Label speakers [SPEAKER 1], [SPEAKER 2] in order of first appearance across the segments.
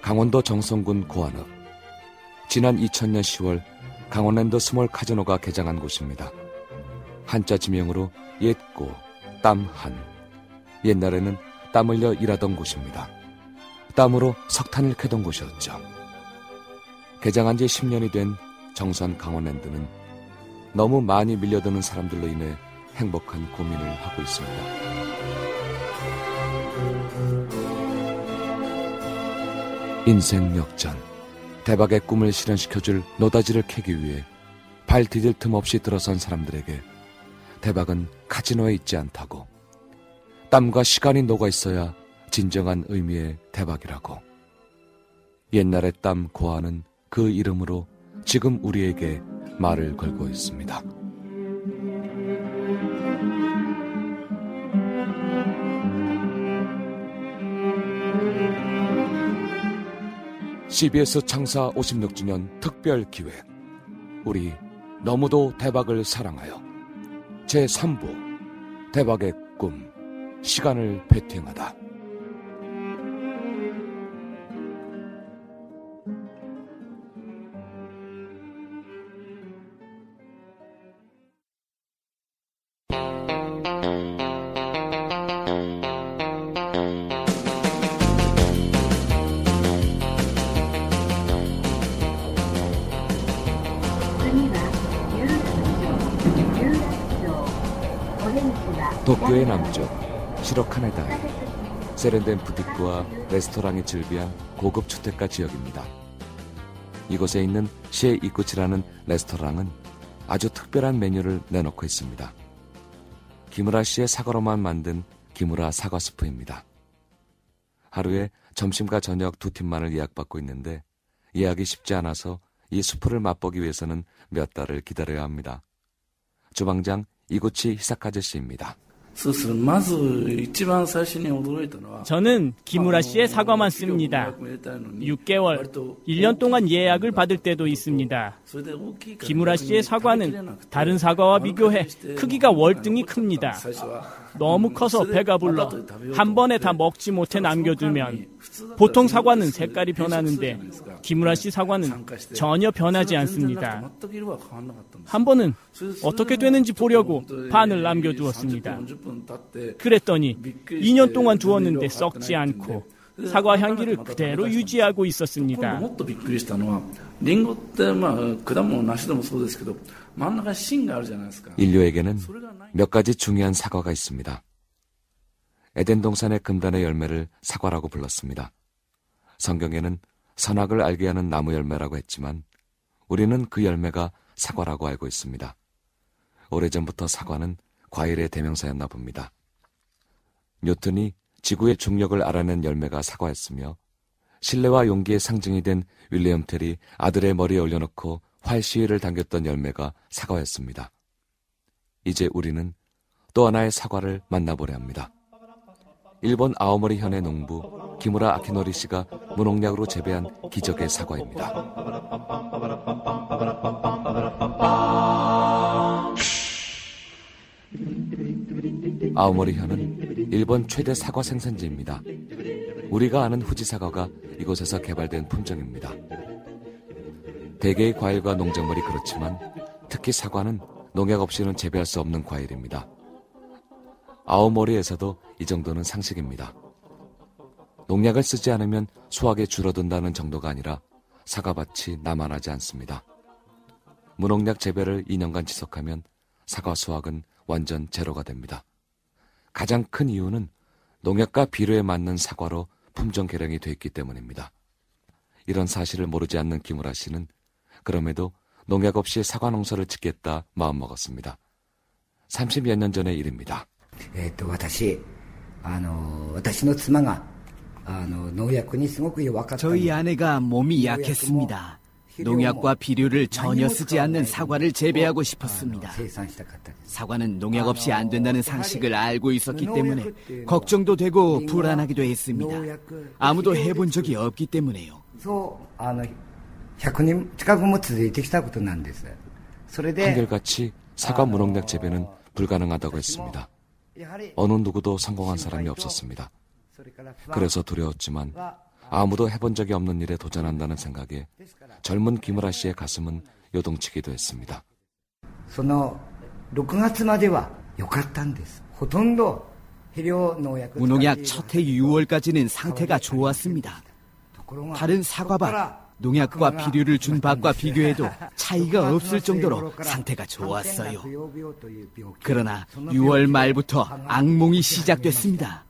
[SPEAKER 1] 강원도 정선군 고한읍. 지난 2000년 10월 강원랜드 스몰 카지노가 개장한 곳입니다. 한자 지명으로 옛 고, 땀 한. 옛날에는 땀 흘려 일하던 곳입니다. 땀으로 석탄을 캐던 곳이었죠. 개장한 지 10년이 된 정선 강원랜드는 너무 많이 밀려드는 사람들로 인해 행복한 고민을 하고 있습니다. 인생 역전. 대박의 꿈을 실현시켜줄 노다지를 캐기 위해 발 디딜 틈 없이 들어선 사람들에게 대박은 카지노에 있지 않다고. 땀과 시간이 녹아 있어야 진정한 의미의 대박이라고. 옛날의 땀 고아는 그 이름으로 지금 우리에게 말을 걸고 있습니다. CBS 창사 56주년 특별 기획. 우리 너무도 대박을 사랑하여. 제3부. 대박의 꿈. 시간을 베팅하다. 도쿄의 남쪽 시로카네다에 세련된 부티크와 레스토랑이 즐비한 고급 주택가 지역입니다. 이곳에 있는 시에 이쿠치라는 레스토랑은 아주 특별한 메뉴를 내놓고 있습니다. 기무라 씨의 사과로만 만든 기무라 사과 스프입니다. 하루에 점심과 저녁 두 팀만을 예약받고 있는데 예약이 쉽지 않아서 이 수프를 맛보기 위해서는 몇 달을 기다려야 합니다. 주방장 이구치 히사카즈 씨입니다.
[SPEAKER 2] 저는 기무라 씨의 사과만 씁니다. 6개월, 1년 동안 예약을 받을 때도 있습니다. 기무라 씨의 사과는 다른 사과와 비교해 크기가 월등히 큽니다. 너무 커서 배가 불러. 한 번에 다 먹지 못해 남겨두면 보통 사과는 색깔이 변하는데 기무라 씨 사과는 전혀 변하지 않습니다. 한 번은 어떻게 되는지 보려고 반을 남겨두었습니다. 그랬더니 2년 동안 두었는데 썩지 않고 사과 향기를 그대로 유지하고 있었습니다.
[SPEAKER 1] 인류에게는 몇 가지 중요한 사과가 있습니다. 에덴 동산의 금단의 열매를 사과라고 불렀습니다. 성경에는 선악을 알게 하는 나무 열매라고 했지만 우리는 그 열매가 사과라고 알고 있습니다. 오래전부터 사과는 과일의 대명사였나 봅니다. 뉴턴이 지구의 중력을 알아낸 열매가 사과였으며 신뢰와 용기의 상징이 된 윌리엄 텔이 아들의 머리에 올려놓고 활시위를 당겼던 열매가 사과였습니다. 이제 우리는 또 하나의 사과를 만나보려 합니다. 일본 아오모리 현의 농부 기무라 아키노리 씨가 무농약으로 재배한 기적의 사과입니다. 아오모리 현은 일본 최대 사과 생산지입니다. 우리가 아는 후지 사과가 이곳에서 개발된 품종입니다. 대개의 과일과 농작물이 그렇지만 특히 사과는 농약 없이는 재배할 수 없는 과일입니다. 아오모리에서도 이 정도는 상식입니다. 농약을 쓰지 않으면 수확이 줄어든다는 정도가 아니라 사과밭이 남아나지 않습니다. 무농약 재배를 2년간 지속하면 사과 수확은 완전 제로가 됩니다. 가장 큰 이유는 농약과 비료에 맞는 사과로 품종 개량이 되어 있기 때문입니다. 이런 사실을 모르지 않는 김우라 씨는 그럼에도 농약 없이 사과 농사를 짓겠다 마음먹었습니다. 30여 년 전의 일입니다.
[SPEAKER 3] 저희 아내가 몸이 약했습니다. 농약과 비료를 전혀 쓰지 않는 사과를 재배하고 싶었습니다. 사과는 농약 없이 안 된다는 상식을 알고 있었기 때문에 걱정도 되고 불안하기도 했습니다. 아무도 해본 적이 없기 때문에요.
[SPEAKER 1] 한결같이 사과 무농약 재배는 불가능하다고 했습니다. 어느 누구도 성공한 사람이 없었습니다. 그래서 두려웠지만 아무도 해본 적이 없는 일에 도전한다는 생각에 젊은 김우라 씨의 가슴은 요동치기도 했습니다.
[SPEAKER 3] 6月までは良かったんです。ほとんど 무농약 첫 해 6월까지는 상태가 좋았습니다. 다른 사과밭, 농약과 비료를 준 밭과 비교해도 차이가 없을 정도로 상태가 좋았어요. 그러나 6월 말부터 악몽이 시작됐습니다.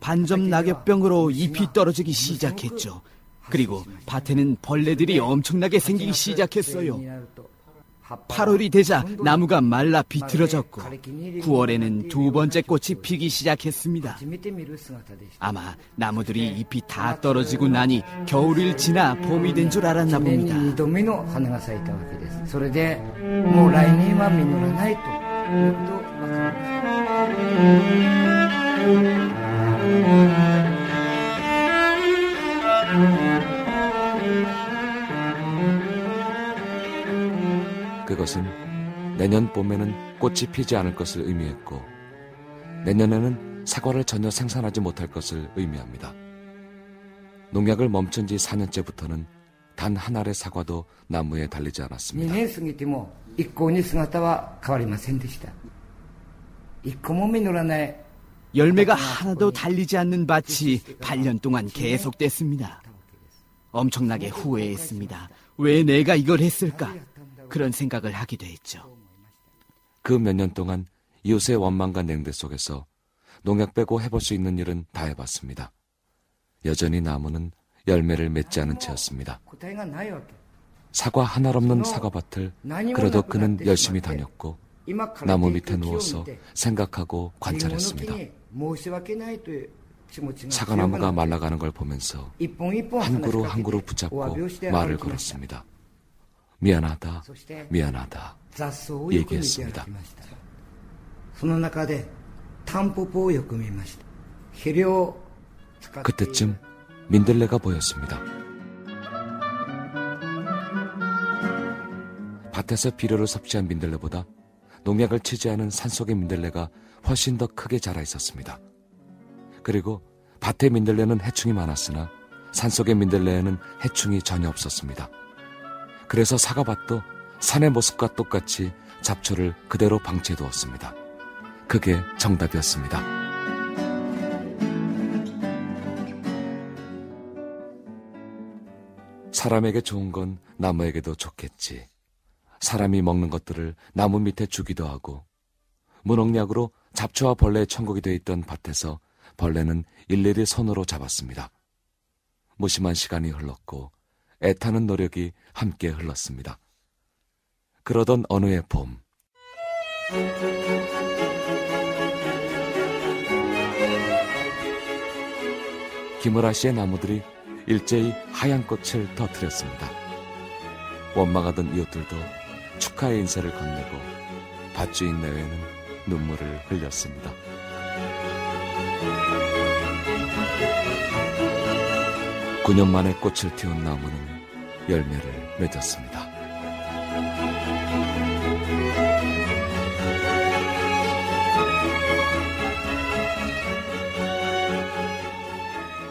[SPEAKER 3] 반점 낙엽병으로 잎이 떨어지기 시작했죠. 그리고 밭에는 벌레들이 엄청나게 생기기 시작했어요. 8월이 되자 나무가 말라 비틀어졌고 9월에는 두 번째 꽃이 피기 시작했습니다. 아마 나무들이 잎이 다 떨어지고 나니 겨울을 지나 봄이 된 줄 알았나 봅니다.
[SPEAKER 1] 것은 내년 봄에는 꽃이 피지 않을 것을 의미했고 내년에는 사과를 전혀 생산하지 못할 것을 의미합니다. 농약을 멈춘 지 4년째부터는 단 한 알의 사과도 나무에 달리지 않았습니다.
[SPEAKER 3] 열매가 하나도 달리지 않는 밭이 8년 동안 계속됐습니다. 엄청나게 후회했습니다. 왜 내가 이걸 했을까? 그런 생각을 하기도 했죠.
[SPEAKER 1] 그 몇 년 동안 이웃의 원망과 냉대 속에서 농약 빼고 해볼 수 있는 일은 다 해봤습니다. 여전히 나무는 열매를 맺지 않은 채였습니다. 사과 하나 없는 사과밭을 그래도 그는 열심히 다녔고 나무 밑에 누워서 생각하고 관찰했습니다. 사과나무가 말라가는 걸 보면서 한 그루 한 그루 붙잡고 말을 걸었습니다. 미안하다, 미안하다 얘기했습니다. 그때쯤 민들레가 보였습니다. 밭에서 비료를 섭취한 민들레보다 농약을 치지 않은 산속의 민들레가 훨씬 더 크게 자라 있었습니다. 그리고 밭의 민들레는 해충이 많았으나 산속의 민들레에는 해충이 전혀 없었습니다. 그래서 사과밭도 산의 모습과 똑같이 잡초를 그대로 방치해 두었습니다. 그게 정답이었습니다. 사람에게 좋은 건 나무에게도 좋겠지. 사람이 먹는 것들을 나무 밑에 주기도 하고 무농약으로 잡초와 벌레의 천국이 되어 있던 밭에서 벌레는 일일이 손으로 잡았습니다. 무심한 시간이 흘렀고 애타는 노력이 함께 흘렀습니다. 그러던 어느 해 봄, 김우라 씨의 나무들이 일제히 하얀 꽃을 터뜨렸습니다. 원망하던 이웃들도 축하의 인사를 건네고 밭주인 내외는 눈물을 흘렸습니다. 9년 만에 꽃을 틔운 나무는 열매를 맺었습니다.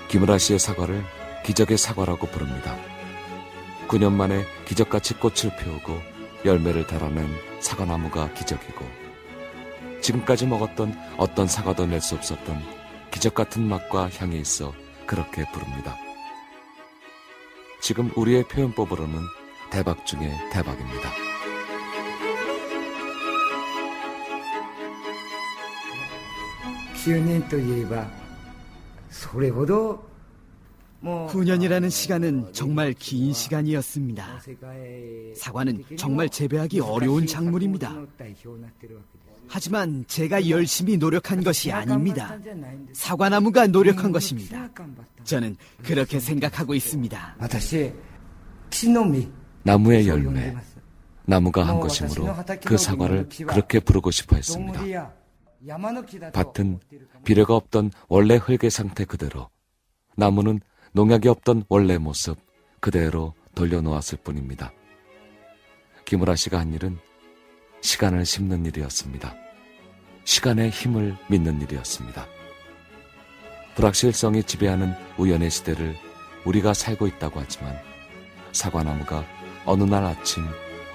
[SPEAKER 1] 김우라 씨의 사과를 기적의 사과라고 부릅니다. 9년 만에 기적같이 꽃을 피우고 열매를 달아낸 사과나무가 기적이고 지금까지 먹었던 어떤 사과도 낼 수 없었던 기적 같은 맛과 향이 있어 그렇게 부릅니다. 지금 우리의 표현법으로는 대박 중의 대박입니다.
[SPEAKER 3] 소 9년이라는 뭐 시간은 정말 긴 시간이었습니다. 사과는 정말 재배하기 어려운 작물입니다. 하지만 제가 열심히 노력한 것이 아닙니다. 사과나무가 노력한 것입니다. 저는 그렇게 생각하고 있습니다.
[SPEAKER 1] 나무의 열매, 나무가 한 것이므로 그 사과를 그렇게 부르고 싶어 했습니다. 밭은 비료가 없던 원래 흙의 상태 그대로, 나무는 농약이 없던 원래 모습 그대로 돌려놓았을 뿐입니다. 김우라 씨가 한 일은 시간을 심는 일이었습니다. 시간의 힘을 믿는 일이었습니다. 불확실성이 지배하는 우연의 시대를 우리가 살고 있다고 하지만 사과나무가 어느 날 아침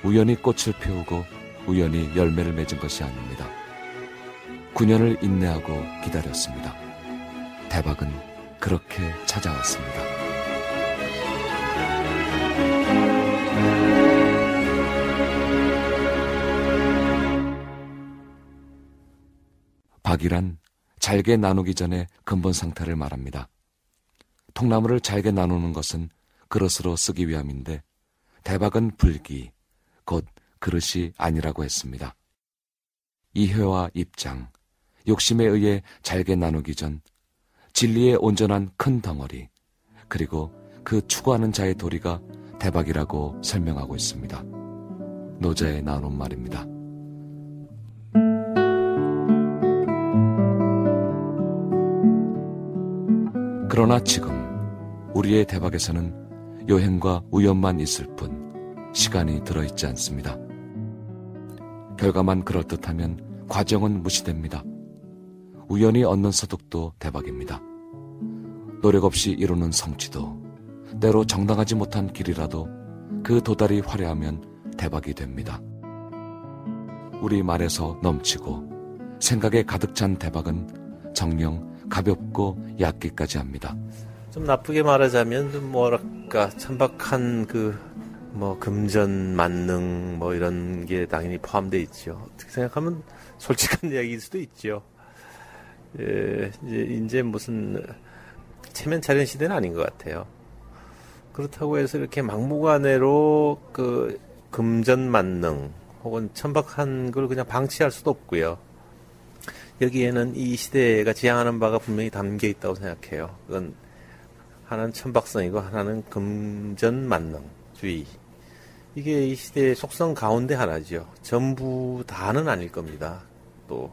[SPEAKER 1] 우연히 꽃을 피우고 우연히 열매를 맺은 것이 아닙니다. 9년을 인내하고 기다렸습니다. 대박은 그렇게 찾아왔습니다. 박이란 잘게 나누기 전에 근본 상태를 말합니다. 통나무를 잘게 나누는 것은 그릇으로 쓰기 위함인데 대박은 불기, 곧 그릇이 아니라고 했습니다. 이해와 입장, 욕심에 의해 잘게 나누기 전 진리의 온전한 큰 덩어리, 그리고 그 추구하는 자의 도리가 대박이라고 설명하고 있습니다. 노자의 나눈 말입니다. 그러나 지금 우리의 대박에서는 여행과 우연만 있을 뿐 시간이 들어있지 않습니다. 결과만 그럴듯하면 과정은 무시됩니다. 우연히 얻는 소득도 대박입니다. 노력 없이 이루는 성취도, 때로 정당하지 못한 길이라도 그 도달이 화려하면 대박이 됩니다. 우리 말에서 넘치고 생각에 가득 찬 대박은 정령 가볍고 얕기까지 합니다.
[SPEAKER 4] 좀 나쁘게 말하자면 뭐랄까 천박한 그 뭐 금전 만능 뭐 이런 게 당연히 포함되어 있죠. 어떻게 생각하면 솔직한 이야기일 수도 있죠. 예, 이제 이제 무슨 체면 차린 시대는 아닌 것 같아요. 그렇다고 해서 이렇게 막무가내로 그 금전 만능 혹은 천박한 걸 그냥 방치할 수도 없고요. 여기에는 이 시대가 지향하는 바가 분명히 담겨 있다고 생각해요. 그건 하나는 천박성이고 하나는 금전만능주의. 이게 이 시대의 속성 가운데 하나죠. 전부 다는 아닐 겁니다. 또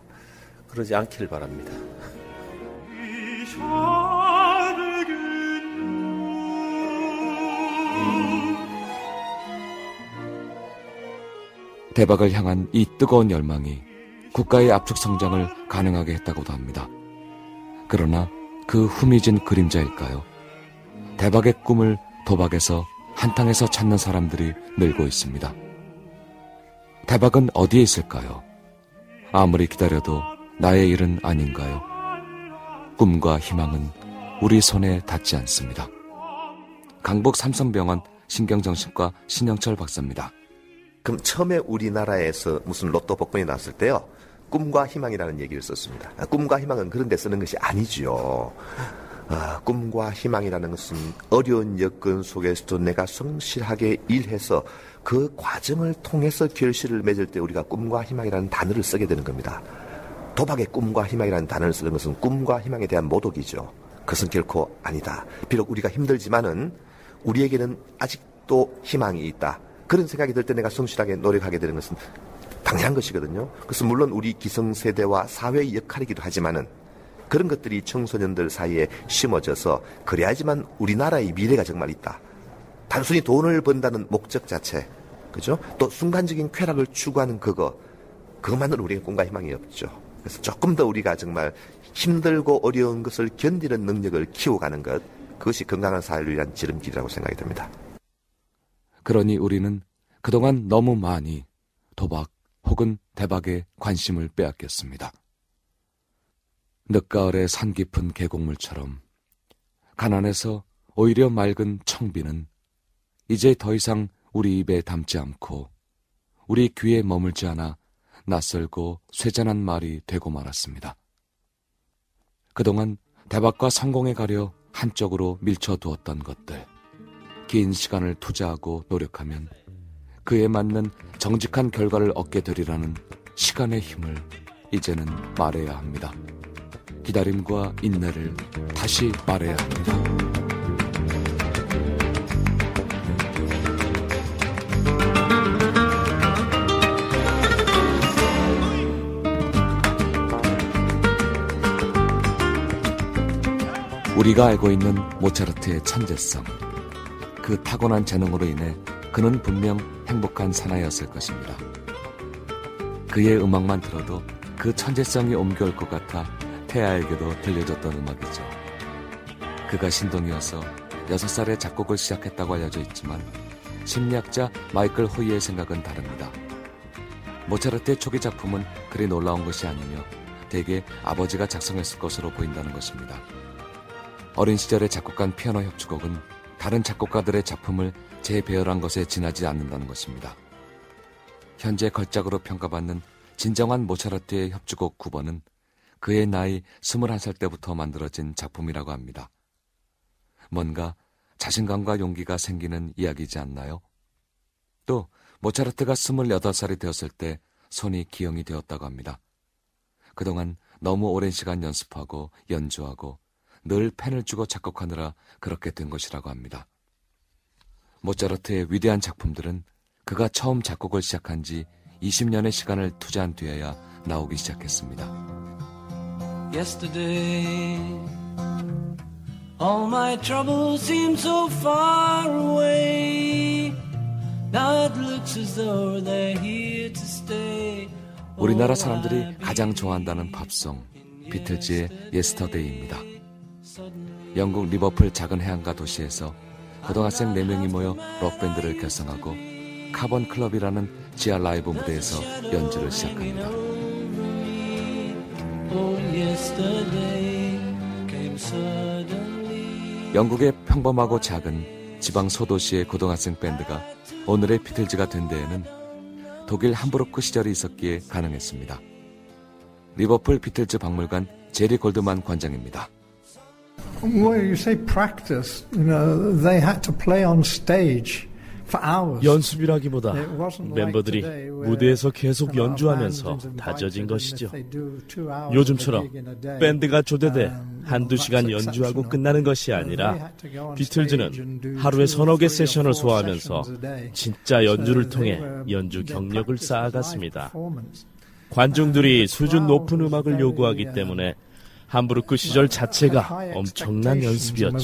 [SPEAKER 4] 그러지 않기를 바랍니다.
[SPEAKER 1] 대박을 향한 이 뜨거운 열망이 국가의 압축 성장을 가능하게 했다고도 합니다. 그러나 그 후미진 그림자일까요? 대박의 꿈을 도박에서 한탕에서 찾는 사람들이 늘고 있습니다. 대박은 어디에 있을까요? 아무리 기다려도 나의 일은 아닌가요? 꿈과 희망은 우리 손에 닿지 않습니다. 강북 삼성병원 신경정신과 신영철 박사입니다.
[SPEAKER 5] 그럼 처음에 우리나라에서 무슨 로또 복권이 나왔을 때요. 꿈과 희망이라는 얘기를 썼습니다. 아, 꿈과 희망은 그런 데 쓰는 것이 아니지요. 아, 꿈과 희망이라는 것은 어려운 여건 속에서도 내가 성실하게 일해서 그 과정을 통해서 결실을 맺을 때 우리가 꿈과 희망이라는 단어를 쓰게 되는 겁니다. 도박의 꿈과 희망이라는 단어를 쓰는 것은 꿈과 희망에 대한 모독이죠. 그것은 결코 아니다. 비록 우리가 힘들지만은 우리에게는 아직도 희망이 있다. 그런 생각이 들 때 내가 성실하게 노력하게 되는 것은 당연한 것이거든요. 그래서 물론 우리 기성세대와 사회의 역할이기도 하지만은 그런 것들이 청소년들 사이에 심어져서 그래야지만 우리나라의 미래가 정말 있다. 단순히 돈을 번다는 목적 자체, 그죠? 또 순간적인 쾌락을 추구하는 그거, 그것만으로 우리의 꿈과 희망이 없죠. 그래서 조금 더 우리가 정말 힘들고 어려운 것을 견디는 능력을 키워가는 것, 그것이 건강한 사회를 위한 지름길이라고 생각이 됩니다.
[SPEAKER 1] 그러니 우리는 그동안 너무 많이 도박, 혹은 대박에 관심을 빼앗겼습니다. 늦가을의 산 깊은 계곡물처럼 가난해서 오히려 맑은 청비는 이제 더 이상 우리 입에 담지 않고 우리 귀에 머물지 않아 낯설고 쇠잔한 말이 되고 말았습니다. 그동안 대박과 성공에 가려 한쪽으로 밀쳐두었던 것들, 긴 시간을 투자하고 노력하면 그에 맞는 정직한 결과를 얻게 되리라는 시간의 힘을 이제는 말해야 합니다. 기다림과 인내를 다시 말해야 합니다. 우리가 알고 있는 모차르트의 천재성, 그 타고난 재능으로 인해 그는 분명 행복한 사나이였을 것입니다. 그의 음악만 들어도 그 천재성이 옮겨올 것 같아 태아에게도 들려줬던 음악이죠. 그가 신동이어서 6살에 작곡을 시작했다고 알려져 있지만 심리학자 마이클 호이의 생각은 다릅니다. 모차르트의 초기 작품은 그리 놀라운 것이 아니며 대개 아버지가 작성했을 것으로 보인다는 것입니다. 어린 시절에 작곡한 피아노 협주곡은 다른 작곡가들의 작품을 재배열한 것에 지나지 않는다는 것입니다. 현재 걸작으로 평가받는 진정한 모차르트의 협주곡 9번은 그의 나이 21살 때부터 만들어진 작품이라고 합니다. 뭔가 자신감과 용기가 생기는 이야기이지 않나요? 또 모차르트가 28살이 되었을 때 손이 기형이 되었다고 합니다. 그동안 너무 오랜 시간 연습하고 연주하고 늘 펜을 주고 작곡하느라 그렇게 된 것이라고 합니다. 모차르트의 위대한 작품들은 그가 처음 작곡을 시작한 지 20년의 시간을 투자한 뒤에야 나오기 시작했습니다. Yesterday, all my troubles seem so far away. Now it looks as though they're here to stay. 우리나라 사람들이 가장 좋아한다는 팝송 비틀즈의 Yesterday입니다. 영국 리버풀 작은 해안가 도시에서 고등학생 4명이 모여 록밴드를 결성하고 Cavern 클럽이라는 지하 라이브 무대에서 연주를 시작합니다. 영국의 평범하고 작은 지방 소도시의 고등학생 밴드가 오늘의 비틀즈가 된 데에는 독일 함부르크 시절이 있었기에 가능했습니다. 리버풀 비틀즈 박물관 제리 골드만 관장입니다.
[SPEAKER 6] 연습이라기보다 멤버들이 무대에서 계속 연주하면서 다져진 것이죠. 요즘처럼 밴드가 조대돼 um, 한두 시간 연주하고 끝나는 것이 아니라 비틀즈는 하루에 서너 개 세션을 소화하면서 진짜 연주를 통해 연주 경력을 쌓아갔습니다. 관중들이 수준 높은 음악을 요구하기 때문에 함부르크 시절 자체가 엄청난 연습이었죠.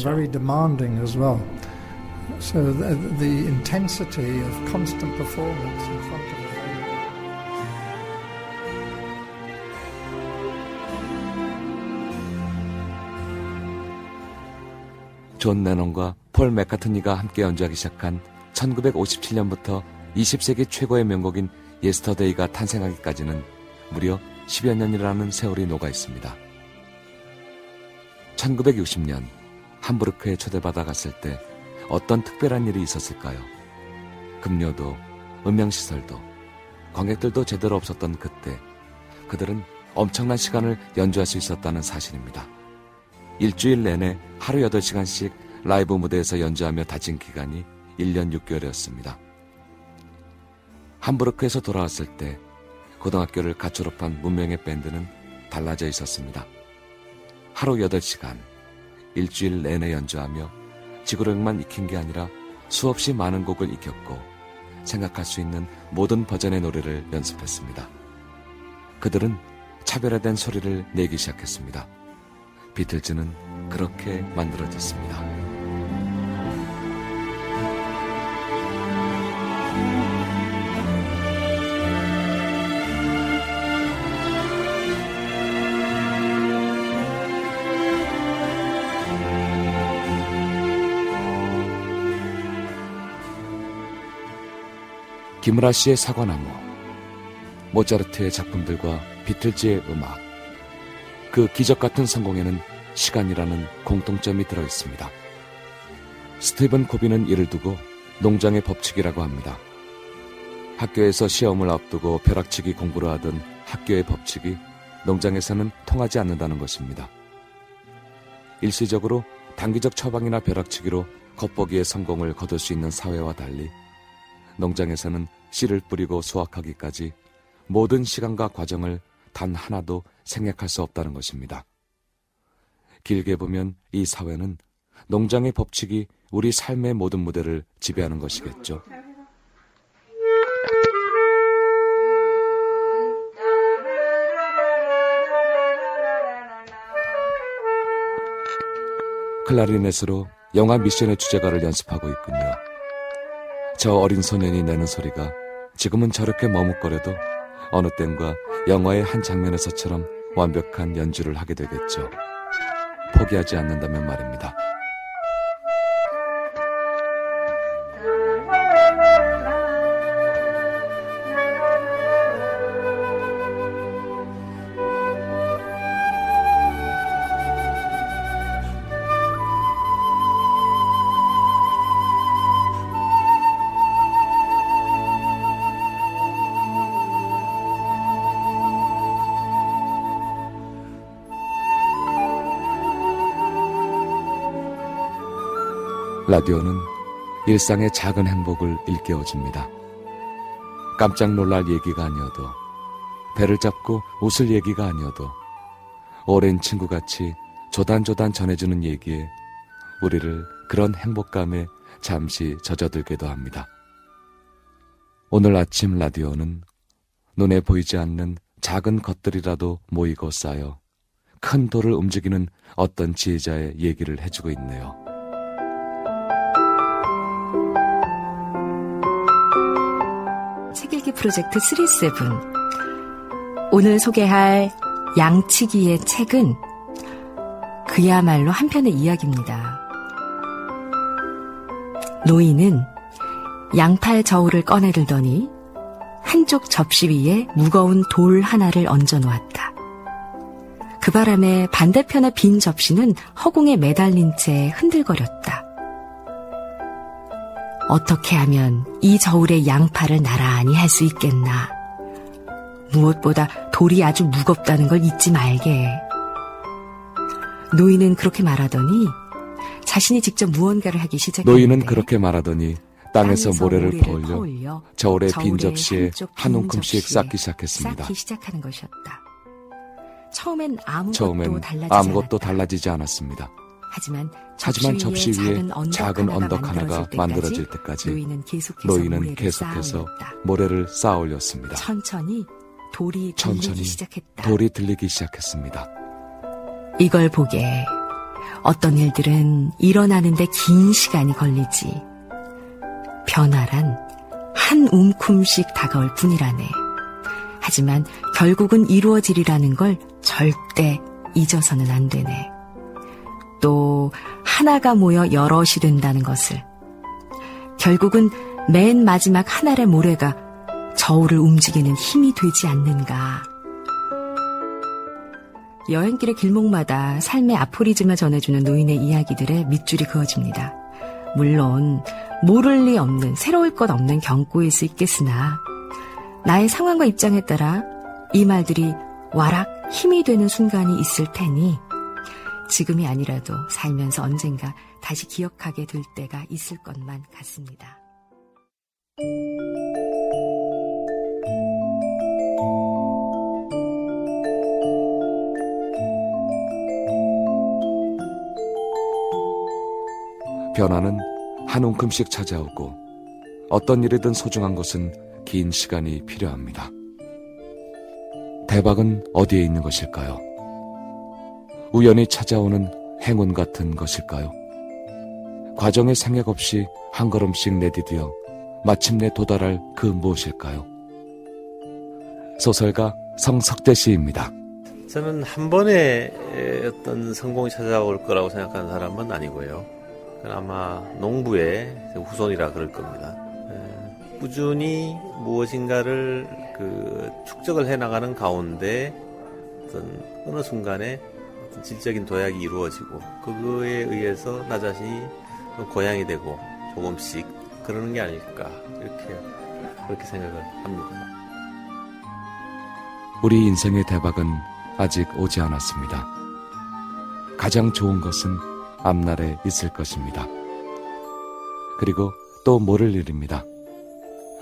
[SPEAKER 1] 존 레논과 폴 맥카트니가 함께 연주하기 시작한 1957년부터 20세기 최고의 명곡인 Yesterday가 탄생하기까지는 무려 10여 년이라는 세월이 녹아 있습니다. 1960년 함부르크에 초대받아 갔을 때 어떤 특별한 일이 있었을까요? 급료도, 음향시설도, 관객들도 제대로 없었던 그때 그들은 엄청난 시간을 연주할 수 있었다는 사실입니다. 일주일 내내 하루 8시간씩 라이브 무대에서 연주하며 다진 기간이 1년 6개월이었습니다. 함부르크에서 돌아왔을 때 고등학교를 갓 졸업한 문명의 밴드는 달라져 있었습니다. 하루 8시간, 일주일 내내 연주하며 지구력만 익힌 게 아니라 수없이 많은 곡을 익혔고 생각할 수 있는 모든 버전의 노래를 연습했습니다. 그들은 차별화된 소리를 내기 시작했습니다. 비틀즈는 그렇게 만들어졌습니다. 김우라 씨의 사과나무, 모차르트의 작품들과 비틀즈의 음악, 그 기적 같은 성공에는 시간이라는 공통점이 들어 있습니다. 스티븐 코비는 이를 두고 농장의 법칙이라고 합니다. 학교에서 시험을 앞두고 벼락치기 공부를 하던 학교의 법칙이 농장에서는 통하지 않는다는 것입니다. 일시적으로 단기적 처방이나 벼락치기로 겉보기의 성공을 거둘 수 있는 사회와 달리 농장에서는 씨를 뿌리고 수확하기까지 모든 시간과 과정을 단 하나도 생략할 수 없다는 것입니다. 길게 보면 이 사회는 농장의 법칙이 우리 삶의 모든 무대를 지배하는 것이겠죠. 클라리넷으로 영화 미션의 주제가를 연습하고 있군요. 저 어린 소년이 내는 소리가 지금은 저렇게 머뭇거려도 어느 땐과 영화의 한 장면에서처럼 완벽한 연주를 하게 되겠죠. 포기하지 않는다면 말입니다. 라디오는 일상의 작은 행복을 일깨워줍니다. 깜짝 놀랄 얘기가 아니어도, 배를 잡고 웃을 얘기가 아니어도, 오랜 친구같이 조단조단 전해주는 얘기에 우리를 그런 행복감에 잠시 젖어들게도 합니다. 오늘 아침 라디오는 눈에 보이지 않는 작은 것들이라도 모이고 쌓여 큰 돌을 움직이는 어떤 지혜자의 얘기를 해주고 있네요.
[SPEAKER 7] 프로젝트 37 오늘 소개할 양치기의 책은 그야말로 한편의 이야기입니다. 노인은 양팔 저울을 꺼내들더니 한쪽 접시 위에 무거운 돌 하나를 얹어 놓았다. 그 바람에 반대편의 빈 접시는 허공에 매달린 채 흔들거렸다. 어떻게 하면 이 저울의 양팔을 나란히 할 수 있겠나. 무엇보다 돌이 아주 무겁다는 걸 잊지 말게. 노인은 그렇게 말하더니 자신이 직접 무언가를 하기 시작했는데
[SPEAKER 1] 노인은 그렇게 말하더니 땅에서 모래를, 모래를 퍼올려, 퍼올려 저울의 빈 접시에 한 움큼씩 쌓기 시작했습니다.
[SPEAKER 7] 쌓기 시작하는 것이었다. 처음엔 아무것도,
[SPEAKER 1] 처음엔
[SPEAKER 7] 달라지지,
[SPEAKER 1] 아무것도 달라지지 않았습니다.
[SPEAKER 7] 하지만
[SPEAKER 1] 하지만 접시 위에 작은 언덕 하나가 만들어질 때까지 노인은 계속해서, 노인은 모래를, 계속해서 모래를 쌓아 올렸습니다.
[SPEAKER 7] 천천히 돌이 천천히 들리기 시작했다.
[SPEAKER 1] 돌이 들리기 시작했습니다.
[SPEAKER 7] 이걸 보게 어떤 일들은 일어나는데 긴 시간이 걸리지. 변화란 한 움큼씩 다가올 뿐이라네. 하지만 결국은 이루어지리라는 걸 절대 잊어서는 안 되네. 또 하나가 모여 여럿이 된다는 것을. 결국은 맨 마지막 하나의 모래가 저울을 움직이는 힘이 되지 않는가. 여행길의 길목마다 삶의 아포리즘을 전해주는 노인의 이야기들에 밑줄이 그어집니다. 물론 모를 리 없는 새로울 것 없는 경고일 수 있겠으나 나의 상황과 입장에 따라 이 말들이 와락 힘이 되는 순간이 있을 테니 지금이 아니라도 살면서 언젠가 다시 기억하게 될 때가 있을 것만 같습니다.
[SPEAKER 1] 변화는 한 움큼씩 찾아오고 어떤 일이든 소중한 것은 긴 시간이 필요합니다. 대박은 어디에 있는 것일까요? 우연히 찾아오는 행운 같은 것일까요? 과정의 생각 없이 한 걸음씩 내디디어 마침내 도달할 그 무엇일까요? 소설가 성석대 씨입니다.
[SPEAKER 4] 저는 한 번에 어떤 성공이 찾아올 거라고 생각하는 사람은 아니고요. 아마 농부의 후손이라 그럴 겁니다. 예, 꾸준히 무엇인가를 그 축적을 해나가는 가운데 어떤 어느 순간에 질적인 도약이 이루어지고 그거에 의해서 나 자신이 고향이 되고 조금씩 그러는 게 아닐까 이렇게 그렇게 생각을 합니다.
[SPEAKER 1] 우리 인생의 대박은 아직 오지 않았습니다. 가장 좋은 것은 앞날에 있을 것입니다. 그리고 또 모를 일입니다.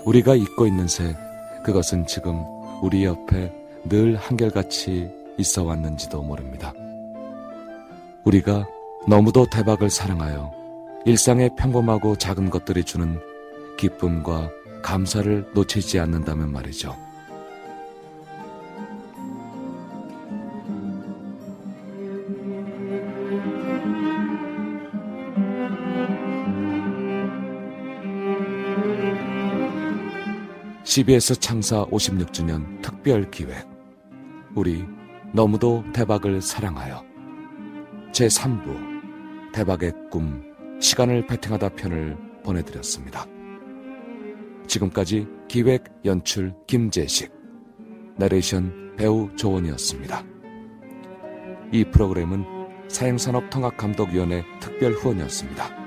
[SPEAKER 1] 우리가 잊고 있는 새, 그것은 지금 우리 옆에 늘 한결같이 있어 왔는지도 모릅니다. 우리가 너무도 대박을 사랑하여 일상의 평범하고 작은 것들이 주는 기쁨과 감사를 놓치지 않는다면 말이죠. CBS 창사 56주년 특별 기획. 우리 너무도 대박을 사랑하여. 제3부. 대박의 꿈. 시간을 배팅하다 편을 보내드렸습니다. 지금까지 기획, 연출 김재식. 나레이션 배우 조원이었습니다. 이 프로그램은 사행산업통합감독위원회 특별 후원이었습니다.